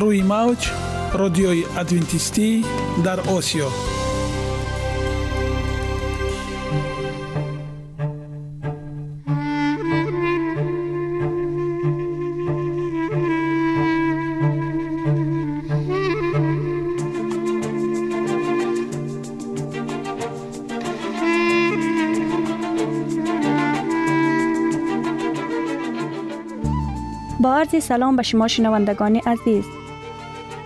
روی موج رادیوی ادوینتیستی در آسیا. با عرض سلام به شما شنوندگان عزیز.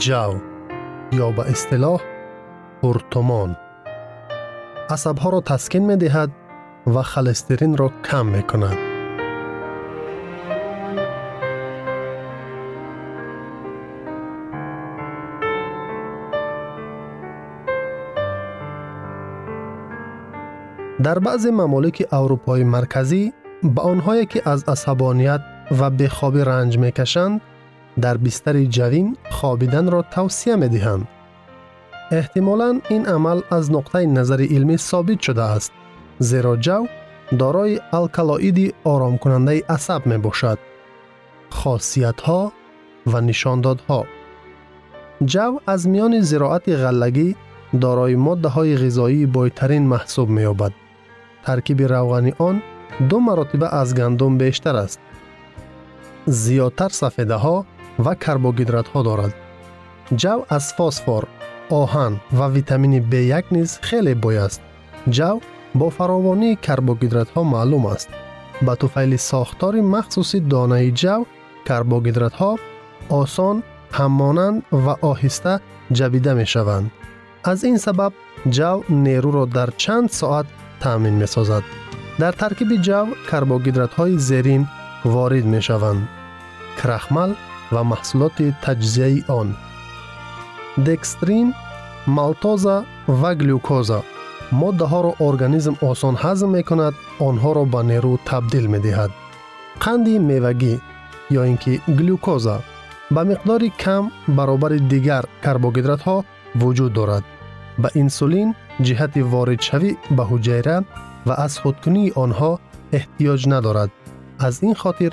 جو یا به اصطلاح هورتومان عصبها را تسکین می دهد و خلسترین را کم می کند. در بعض ممالک اروپای مرکزی به آنهایی که از عصبانیت و بخوابی رنج می дар бистари ҷавин хобиданро тавсия медиҳанд. Эҳтимолан ин амал аз нуқтаи назари илмӣ собит шудааст зеро ҷав дорои алкалоиди оромкунандаи асаб мебошад хосиятҳо ва нишондодҳо. Ҷав аз миёни зироати ғаллагӣ дорои моддаҳои ғизоии бойтарин маҳсуб меёбад. Таркиби равғани он ду маротиба аз гандум бештар аст. Зиёдтар сафедаҳо و کربوهیدرات ها دارد. جو از فسفر، آهن و ویتامین B1 نیز خیلی بای است. جو با فراوانی کربوهیدرات ها معلوم است. به طفیل ساختار مخصوصی دانه جو، کربوهیدرات ها آسان، همانند و آهسته جبیده می شوند. از این سبب جو نیرو را در چند ساعت تأمین می سازد. در ترکیب جو ва маҳсулоти таҷзияи он. Декстрин малтоза ва глюкоза. Моддаҳоро организм осон ҳазм мекунад онҳоро ба нерӯ табдил медиҳад. Қанди мевагӣ ё ин ки глюкоза ба миқдори кам баробари дигар карбогидратҳо вуҷуд дорад. Ба инсулин ҷиҳати воридшавӣ ба ҳуҷайра ва аз худкунии онҳо эҳтиёҷ надорад. Аз ин хотир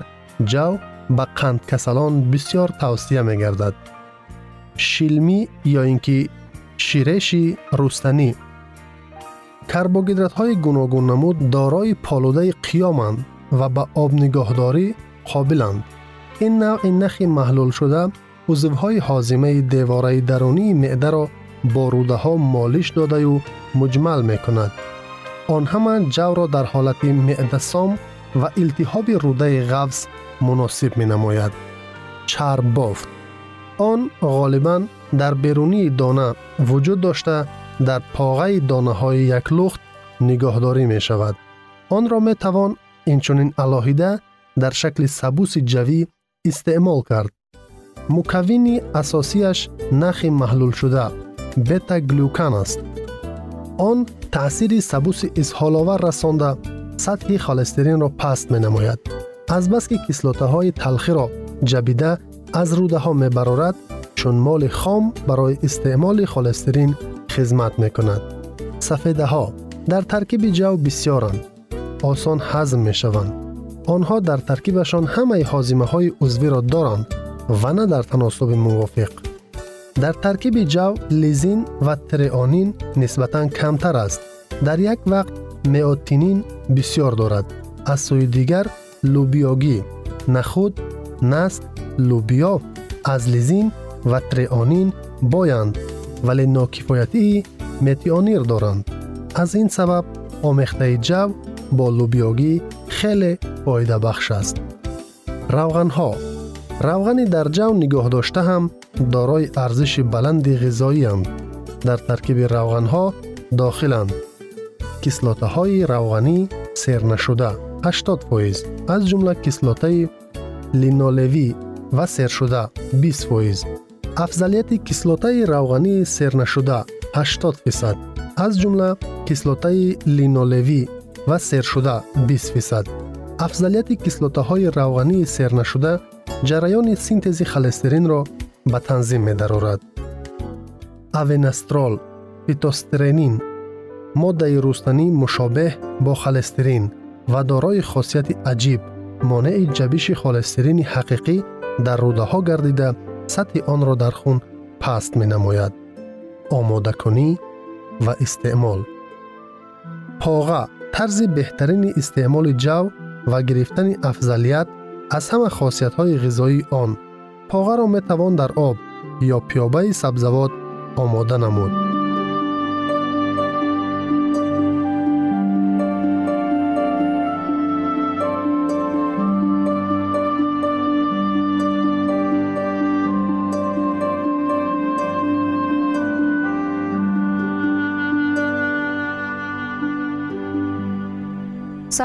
ҷав ба қандкасалон бисьёр тавсия мегардад шилмӣ ё ин ки ширеши рустанӣ карбогидратҳои гуногуннамуд дорои полудаи қиёманд ва ба обнигоҳдорӣ қобиланд ин навъи нахи маҳлулшуда узвҳои ҳозимаи девораи дарунии меъдаро бо рудаҳо молиш додаю муҷмал мекунад он ҳама ҷавро дар ҳолати меъдасом ва илтиҳоби рудаи مناسب می نماید. چرب بافت آن غالبا در بیرونی دانه وجود داشته در پاغه دانه های یک لخت نگاهداری می شود. آن را می توان اینچنین الاهیده در شکل سبوس جوی استعمال کرد. مکوینی اساسیش نخ محلول شده بتا گلوکان است. آن تأثیر سبوس اصحالاور رسانده سطح خالسترین را پست می نماید. паст менамояд азбаски кислотаҳои талхиро ҷабида аз рудаҳо мебарорад чун моли хом барои истеъмоли холестерин хизмат мекунад сафедаҳо дар таркиби ҷав бисьёранд осон ҳазм мешаванд онҳо дар таркибашон ҳамаи ҳозимаҳои узвиро доранд ва на дар таносуби мувофиқ дар таркиби ҷав лизин ва треонин нисбатан камтар аст дар як вақт меотинин бисьёр дорад аз сӯи дигар лубиёгӣ нахуд наст лубиё аз лизин ва треонин боянд вале нокифоятии метионир доранд аз ин сабаб омехтаи ҷав бо лубиёгӣ хеле фоидабахш аст равғанҳо равғани дар ҷав нигоҳ дошта ҳам дорои арзиши баланди ғизоианд дар таркиби равғанҳо дохиланд кислотаҳои равғанӣ сернашуда 80 фоиз. аз ҷумла кислотаи линолевӣ ва сершуда 20 фоиз. афзалияти кислотаи равғании сернашуда 80 фисад. аз ҷумла кислотаи линолевӣ ва сершуда 20 фисад. афзалияти кислотаҳои равғании сернашуда ҷараёни синтези холестеринро ба танзим медарорад. авенастрол фитостеренин моддаи рустанӣ мушобеҳ бо холестерин ва дорои хосияти аҷиб монеъи ҷабиши холестерини ҳақиқӣ дар рудаҳо гардида сатҳи онро дар хун паст менамояд омодакунӣ ва истеъмол поға тарзи беҳтарини истеъмоли ҷав ва гирифтани афзалият аз ҳама хосиятҳои ғизоии он поғаро метавон дар об ё пиёбаи сабзавот омода намуд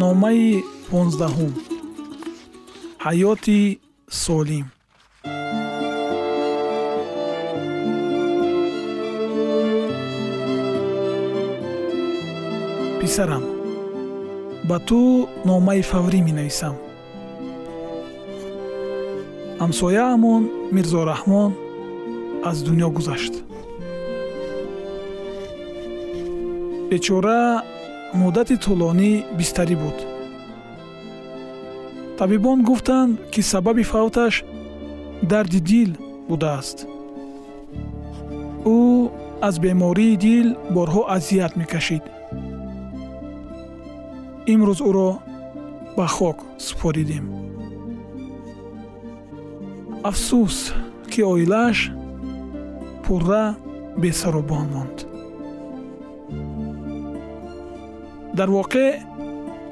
номаи понздаҳум. Ҳаёти солим. Писарам ба ту номаи фаврӣ менависам ҳамсояамон мирзораҳмон аз дунё гузашт. Бечора муддати тӯлонӣ бистарӣ буд. Табибон гуфтанд ки сабаби фавташ дарди дил будааст. Ӯ аз бемории дил борҳо азият мекашид. Имрӯз ӯро ба хок супоридем. Афсӯс ки оилааш пурра бесаробон монд дар воқеъ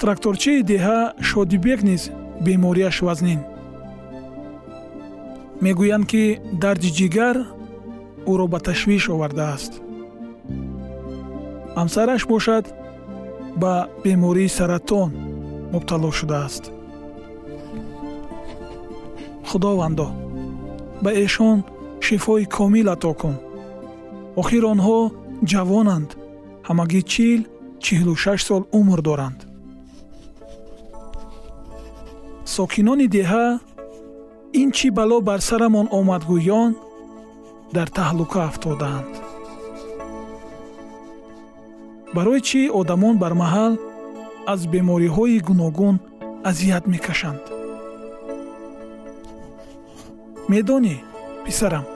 тракторчии деҳа шодибек низ бемориаш вазнин. Мегӯянд ки дарди ҷигар ӯро ба ташвиш овардааст. Ҳамсараш бошад ба бемории саратон мубтало шудааст. Худовандо ба эшон шифои комил ато кун. Охир онҳо ҷавонанд. Ҳамагӣ чил чилу шаш сол умр доранд. сокинони деҳа ин чӣ бало бар сарамон омадгӯён дар таҳлука афтодаанд барои чӣ одамон бар маҳал аз бемориҳои гуногун азият мекашанд? медонӣ писарам.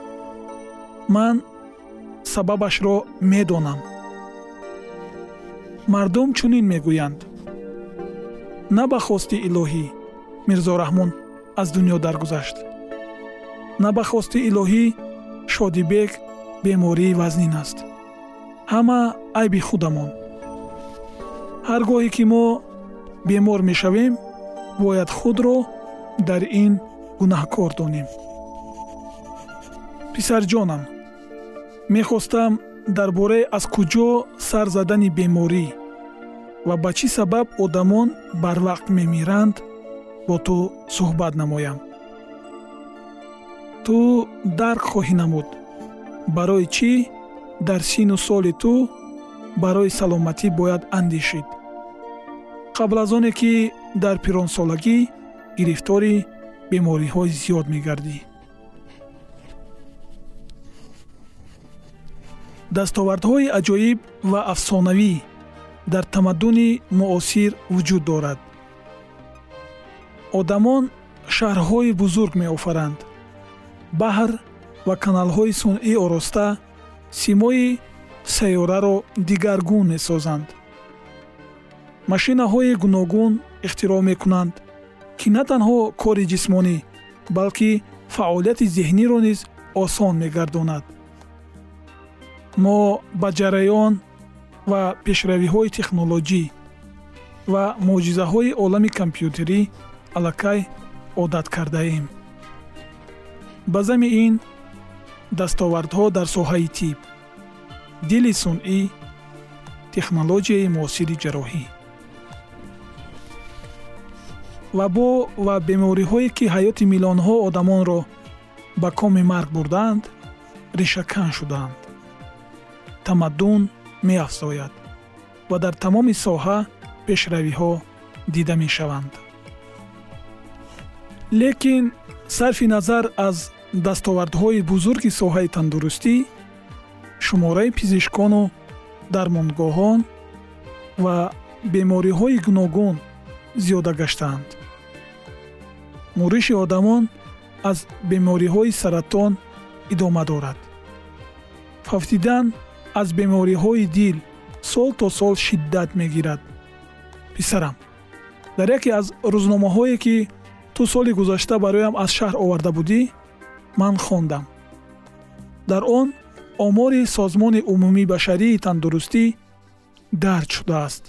ман сабабашро медонам мардум чунин мегӯянд. На ба хости илоҳӣ мирзораҳмон аз дунё даргузашт. На ба хости илоҳӣ шодибек бемории вазнин аст. Ҳама айби худамон. Ҳар гоҳе ки мо бемор мешавем бояд худро дар ин гунаҳкор донем. Писарҷонам мехостам дар бораи аз куҷо сар задани беморӣ ва ба чӣ сабаб одамон барвақт мемиранд бо ту суҳбат намоям. Ту дарк хоҳӣ намуд. Барои чӣ? Дар сину соли ту барои саломатӣ бояд андешид. Қабл аз оне ки дар пиронсолагӣ гирифтори бемориҳои зиёд мегардӣ дастовардҳои аҷоиб ва афсонавӣ дар тамаддуни муосир вуҷуд дорад. одамон шаҳрҳои бузург меофаранд. баҳр ва каналҳои сунъӣ ороста симои сайёраро дигаргун месозанд. машинаҳои гуногун ихтироъ мекунанд ки на танҳо кори ҷисмонӣ балки фаъолияти зеҳниро низ осон мегардонад мо ба ҷараён ва пешравиҳои технолоҷӣ ва мӯъҷизаҳои олами компютерӣ аллакай одат кардаем. Ба зами ин дастовардҳо дар соҳаи тиб дили сунъӣ технолоҷияи муосири ҷарроҳӣ вабо ва бемориҳое ки ҳаёти миллионҳо одамонро ба коми марг бурдаанд ришакан шудаанд тамаддун меафзояд ва дар тамоми соҳа пешравиҳо дида мешаванд. Лекин сарфи назар аз дастовардҳои бузурги соҳаи тандурустӣ шумораи пизишкону дармонгоҳон ва бемориҳои гуногун зиёда гаштаанд. Муриши одамон аз бемориҳои саратон идома дорад. Фавтидан аз бемориҳои дил сол то сол шиддат мегирад. Писарам дар яке аз рӯзномаҳое ки ту соли гузашта бароям аз шаҳр оварда будӣ ман хондам. Дар он омори созмони умумии башарии тандурустӣ дард шудааст.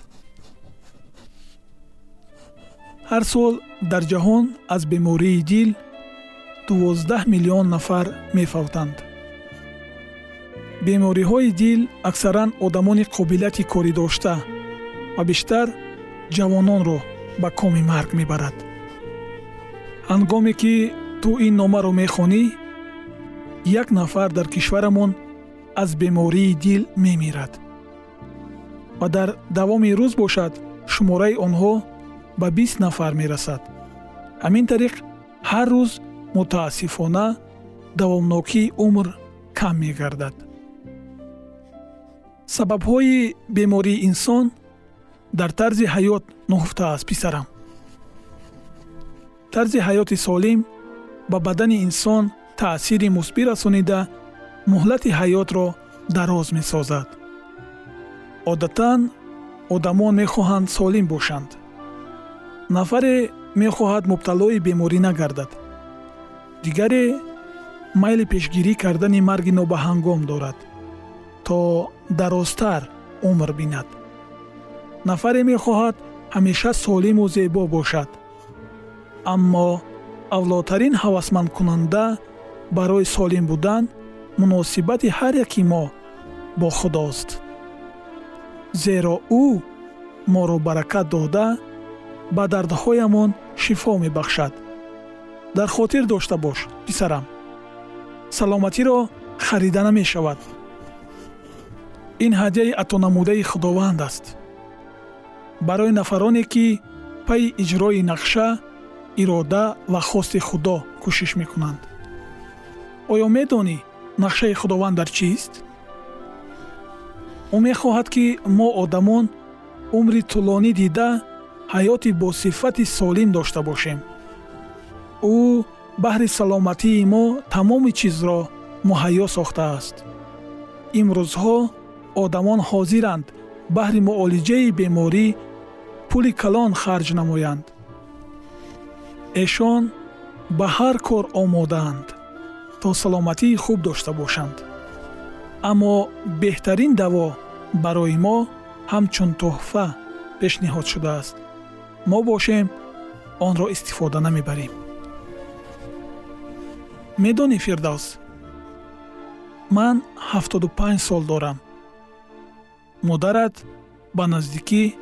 Ҳар сол дар ҷаҳон аз бемории дил 12 миллион нафар мефавтанд бемориҳои дил аксаран одамони қобилияти корӣ дошта ва бештар ҷавононро ба коми марг мебарад. Ҳангоме ки ту ин номаро мехонӣ як нафар дар кишварамон аз бемории дил мемирад. Ва дар давоми рӯз бошад шумораи онҳо ба бист нафар мерасад. Ҳамин тариқ ҳар рӯз мутаассифона давомнокии умр кам мегардад сабабҳои бемории инсон дар тарзи ҳаёт нуҳуфтааст писарам. Тарзи ҳаёти солим ба бадани инсон таъсири мусбӣ расонида муҳлати ҳаётро дароз месозад. Одатан одамон мехоҳанд солим бошанд. Нафаре мехоҳад мубталои беморӣ нагардад. Дигаре майли пешгирӣ кардани марги нобаҳангом дорад то дарозтар умр бинад. Нафаре мехоҳад ҳамеша солиму зебо бошад. Аммо авлотарин ҳавасмандкунанда барои солим будан муносибати ҳар яки мо бо худост. Зеро ӯ моро баракат дода ба дардҳоямон шифо мебахшад. Дар хотир дошта бош писарам. Саломатиро харида намешавад ин ҳадияи атонамудаи худованд аст. Барои нафароне ки пайи иҷрои нақша ирода ва хости худо кӯшиш мекунанд. Оё медонӣ нақшаи худованд дар чист? Ӯ мехоҳад ки мо одамон умри тӯлонӣ дида ҳаёти босифати солим дошта бошем. Ӯ баҳри саломатии мо тамоми чизро муҳайё сохтааст имрӯзҳо одамон ҳозиранд. Баҳри муолиҷаи беморӣ пули калон харҷ намоянд. Эшон ба ҳар кор омодаанд то саломатии хуб дошта бошанд. Аммо беҳтарин даво барои мо ҳамчун тӯҳфа пешниҳод шудааст. Мо бошем онро истифода намебарем. Медонӣ фирдавс ман 75 сол дорам модарат ба наздикӣ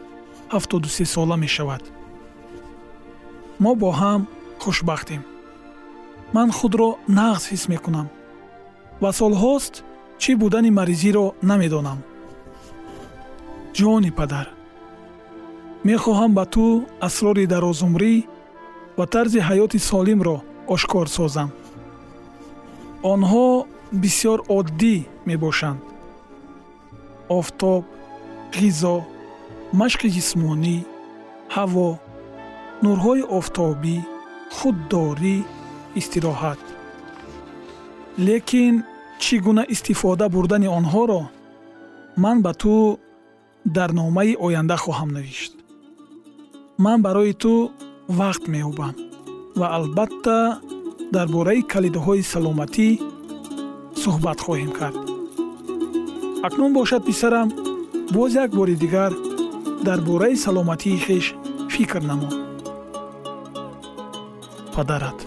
73 сола мешавад. Мо бо ҳам хушбахтем. Ман худро нағз ҳис мекунам ва солҳост чӣ будани маризиро намедонам. Ҷони падар мехоҳам ба ту асрори дарозумрӣ ва тарзи ҳаёти солимро ошкор созам. Онҳо бисьёр оддӣ мебошанд офтоб ғизо машқи ҷисмонӣ ҳаво нурҳои офтобӣ худдорӣ истироҳат. Лекин чӣ гуна истифода бурдани онҳоро ман ба ту дар номаи оянда хоҳам навишт. Ман барои ту вақт меёбам ва албатта дар бораи калидҳои саломатӣ суҳбат хоҳем кард акнун бошад писарам боз як бори дигар дар бораи саломатии хеш фикр намо падарат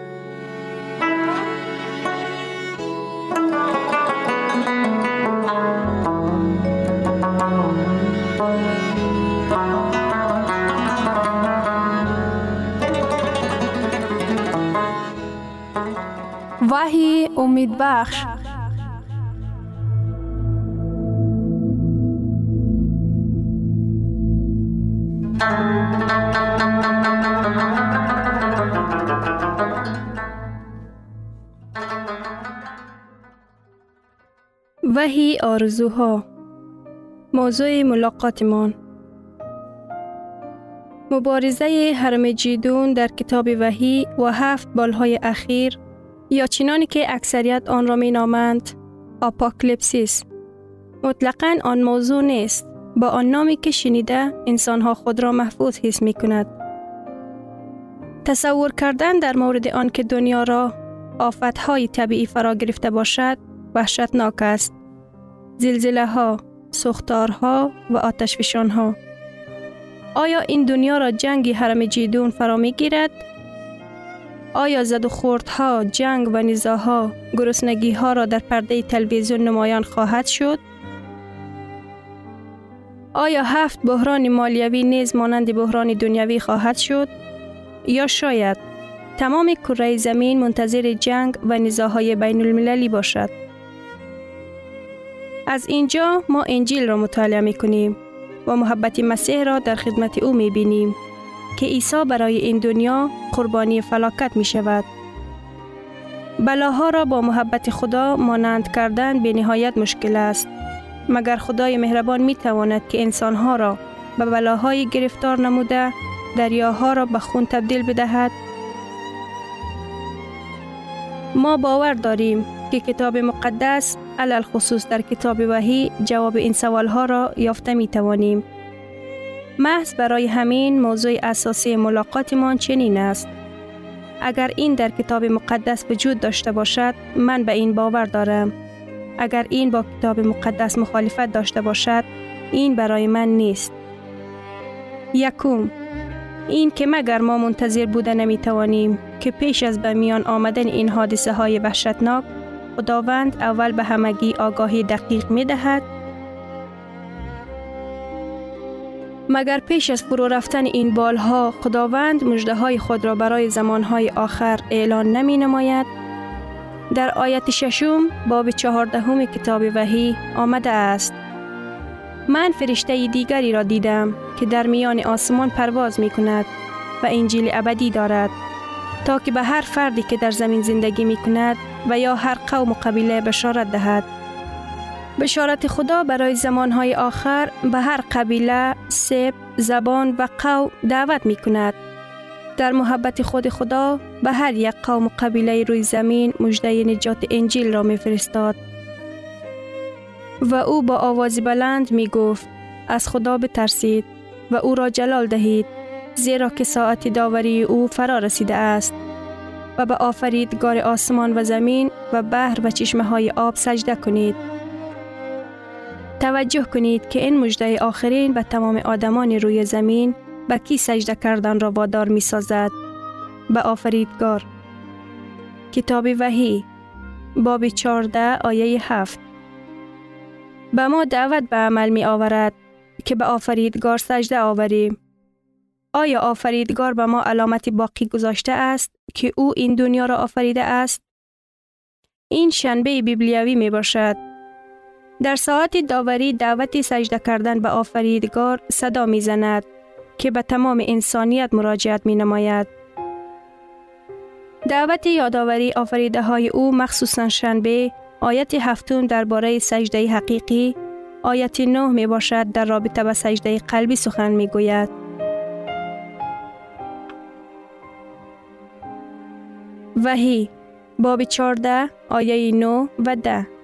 وحی امید بخش. وحی آرزوها. موضوع ملاقاتمان. مبارزه حرم جیدون در کتاب وحی و هفت بالهای اخیر یا چنانی که اکثریت آن را می نامند آپاکلیپسیس مطلقا آن موضوع نیست با آن نامی که شنیده انسانها خود را محفوظ حس می کند تصور کردن در مورد آن که دنیا را آفتهای طبیعی فرا گرفته باشد وحشتناک است زلزله ها، سختارها و آتشفشان ها. آیا این دنیا را جنگ حرم جیدون فرا می گیرد؟ آیا زد و خوردها، جنگ و نزاها، گرسنگی ها را در پرده تلویزیون نمایان خواهد شد؟ آیا هفت بحران مالیوی نیز مانند بحران دنیوی خواهد شد؟ یا شاید تمام کره زمین منتظر جنگ و نزاهای بین المللی باشد؟ از اینجا ما انجیل را مطالعه می کنیم و محبت مسیح را در خدمت او می بینیم که عیسی برای این دنیا قربانی فلاکت می شود. بلاها را با محبت خدا مانند کردن به نهایت مشکل است. مگر خدای مهربان می تواند که انسانها را به بلاهای گرفتار نموده دریاها را به خون تبدیل بدهد؟ ما باور داریم که کتاب مقدس علل خصوص در کتاب وحی جواب این سوال ها را یافته می توانیم. محض برای همین موضوع اساسی ملاقاتمان چنین است. اگر این در کتاب مقدس وجود داشته باشد من به این باور دارم. اگر این با کتاب مقدس مخالفت داشته باشد این برای من نیست. یکم این که مگر ما منتظر بوده نمی توانیم که پیش از به میان آمدن این حادثه های وحشتناک خداوند اول به همگی آگاهی دقیق می دهد مگر پیش از فرو رفتن این بالها خداوند مجده های خود را برای زمانهای آخر اعلان نمی نماید؟ در آیت ششم باب چهاردهم کتاب وحی آمده است. من فرشته دیگری را دیدم که در میان آسمان پرواز می کند و انجیل ابدی دارد. تا که به هر فردی که در زمین زندگی می کند و یا هر قوم و قبیله بشارت دهد. بشارت خدا برای زمانهای آخر به هر قبیله، سب، زبان و قوم دعوت می کند. در محبت خود خدا به هر یک قوم و قبیله روی زمین مجده نجات انجیل را می فرستاد. و او با آواز بلند می گفت از خدا بترسید و او را جلال دهید زیرا که ساعت داوری او فرا رسیده است و به آفریدگار آسمان و زمین و بحر و چشمه های آب سجده کنید. توجه کنید که این مجده آخرین به تمام آدمان روی زمین به کی سجده کردن را وادار می سازد؟ به آفریدگار. کتاب وحی باب 14 آیه 7 به ما دعوت به عمل می آورد که به آفریدگار سجده آوریم. آیا آفریدگار به ما علامت باقی گذاشته است که او این دنیا را آفریده است؟ این شنبه بیبلیوی می باشد. در ساعت داوری دعوت سجده کردن به آفریدگار صدا می زند که به تمام انسانیت مراجعت می نماید. دعوت یادآوری آفریده های او مخصوصا شنبه آیت هفتم درباره سجده حقیقی آیت نه می باشد در رابطه به سجده قلبی سخن می گوید. وحی باب 14 آیه 9 و 10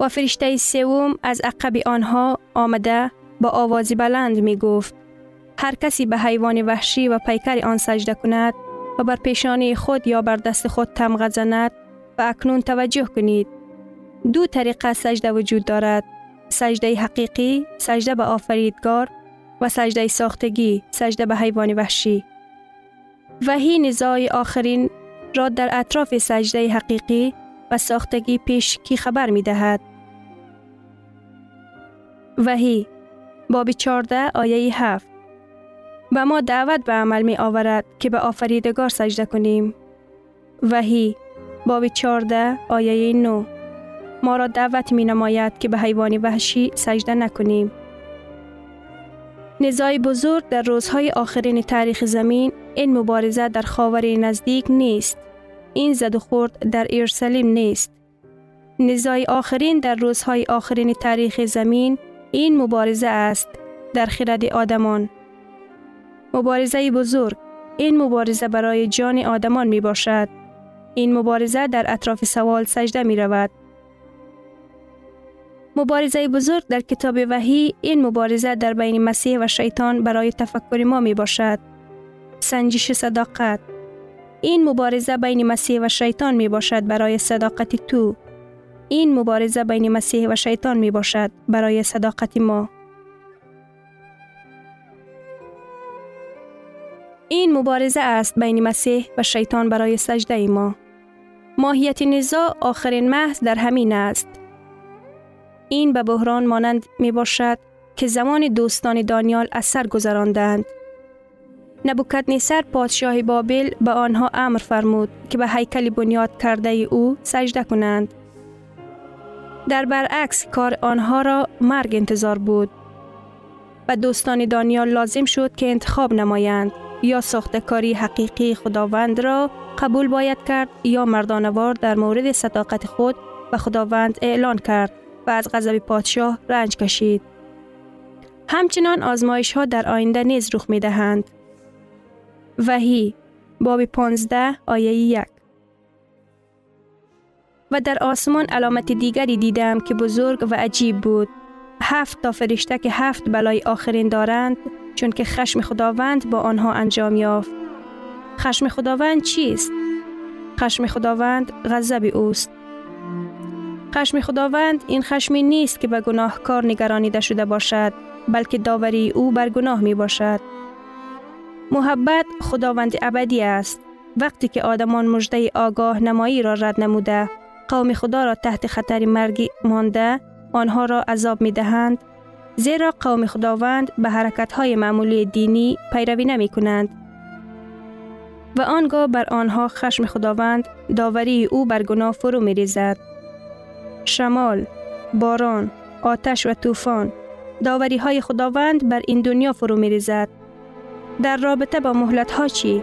و فرشته سوم از عقب آنها آمده با آوازی بلند می گفت هر کسی به حیوان وحشی و پیکر آن سجده کند و بر پیشانی خود یا بر دست خود تمغه زند و اکنون توجه کنید. دو طریقه سجده وجود دارد سجده حقیقی سجده به آفریدگار و سجده ساختگی سجده به حیوان وحشی. وحی نزاع آخرین را در اطراف سجده حقیقی ساختگی پیش کی خبر می دهد. وحی باب 14 آیه 7 به ما دعوت به عمل می آورد که به آفریدگار سجده کنیم. وحی باب 14 آیه 9 ما را دعوت می نماید که به حیوان وحشی سجده نکنیم. نزاع بزرگ در روزهای آخرین تاریخ زمین این مبارزه در خاور نزدیک نیست. این زد و خورد در اورشلیم نیست. نزاع آخرین در روزهای آخرین تاریخ زمین این مبارزه است در خرد آدمان. مبارزه بزرگ این مبارزه برای جان آدمان می باشد. این مبارزه در اطراف سوال سجده می رود. مبارزه بزرگ در کتاب وحی این مبارزه در بین مسیح و شیطان برای تفکر ما می باشد. سنجش صداقت این مبارزه بین مسیح و شیطان می باشد برای صداقت تو. این مبارزه بین مسیح و شیطان می باشد برای صداقت ما. این مبارزه است بین مسیح و شیطان برای سجده ما. ماهیت نزاع آخرین محض در همین است. این به بحران مانند می باشد که زمان دوستان دانیال از سر گذراندند. نبوکت نیسر پادشاه بابل به آنها امر فرمود که به هیکل بنیاد کرده او سجده کنند. در برعکس کار آنها را مرگ انتظار بود. و دوستان دانیال لازم شد که انتخاب نمایند یا کاری حقیقی خداوند را قبول باید کرد یا مردانوار در مورد صداقت خود به خداوند اعلان کرد و از غضب پادشاه رنج کشید. همچنان آزمایش ها در آینده نیز رخ می دهند. وحی باب 15 آیه 1 و در آسمان علامت دیگری دیدم که بزرگ و عجیب بود. هفت تا فرشته که هفت بلای آخرین دارند چون که خشم خداوند با آنها انجام یافت. خشم خداوند چیست؟ خشم خداوند غضب اوست. خشم خداوند این خشمی نیست که به گناهکار نگرانیده شده باشد بلکه داوری او بر گناه می باشد. محبت خداوند ابدی است. وقتی که آدمان مجده آگاه نمایی را رد نموده قوم خدا را تحت خطر مرگ مانده آنها را عذاب می دهند زیرا قوم خداوند به حرکت های معمولی دینی پیروی نمی کنند و آنگاه بر آنها خشم خداوند داوری او بر گناه فرو می ریزد. شمال، باران، آتش و طوفان داوری های خداوند بر این دنیا فرو می ریزد. در رابطه با مهلت ها چی؟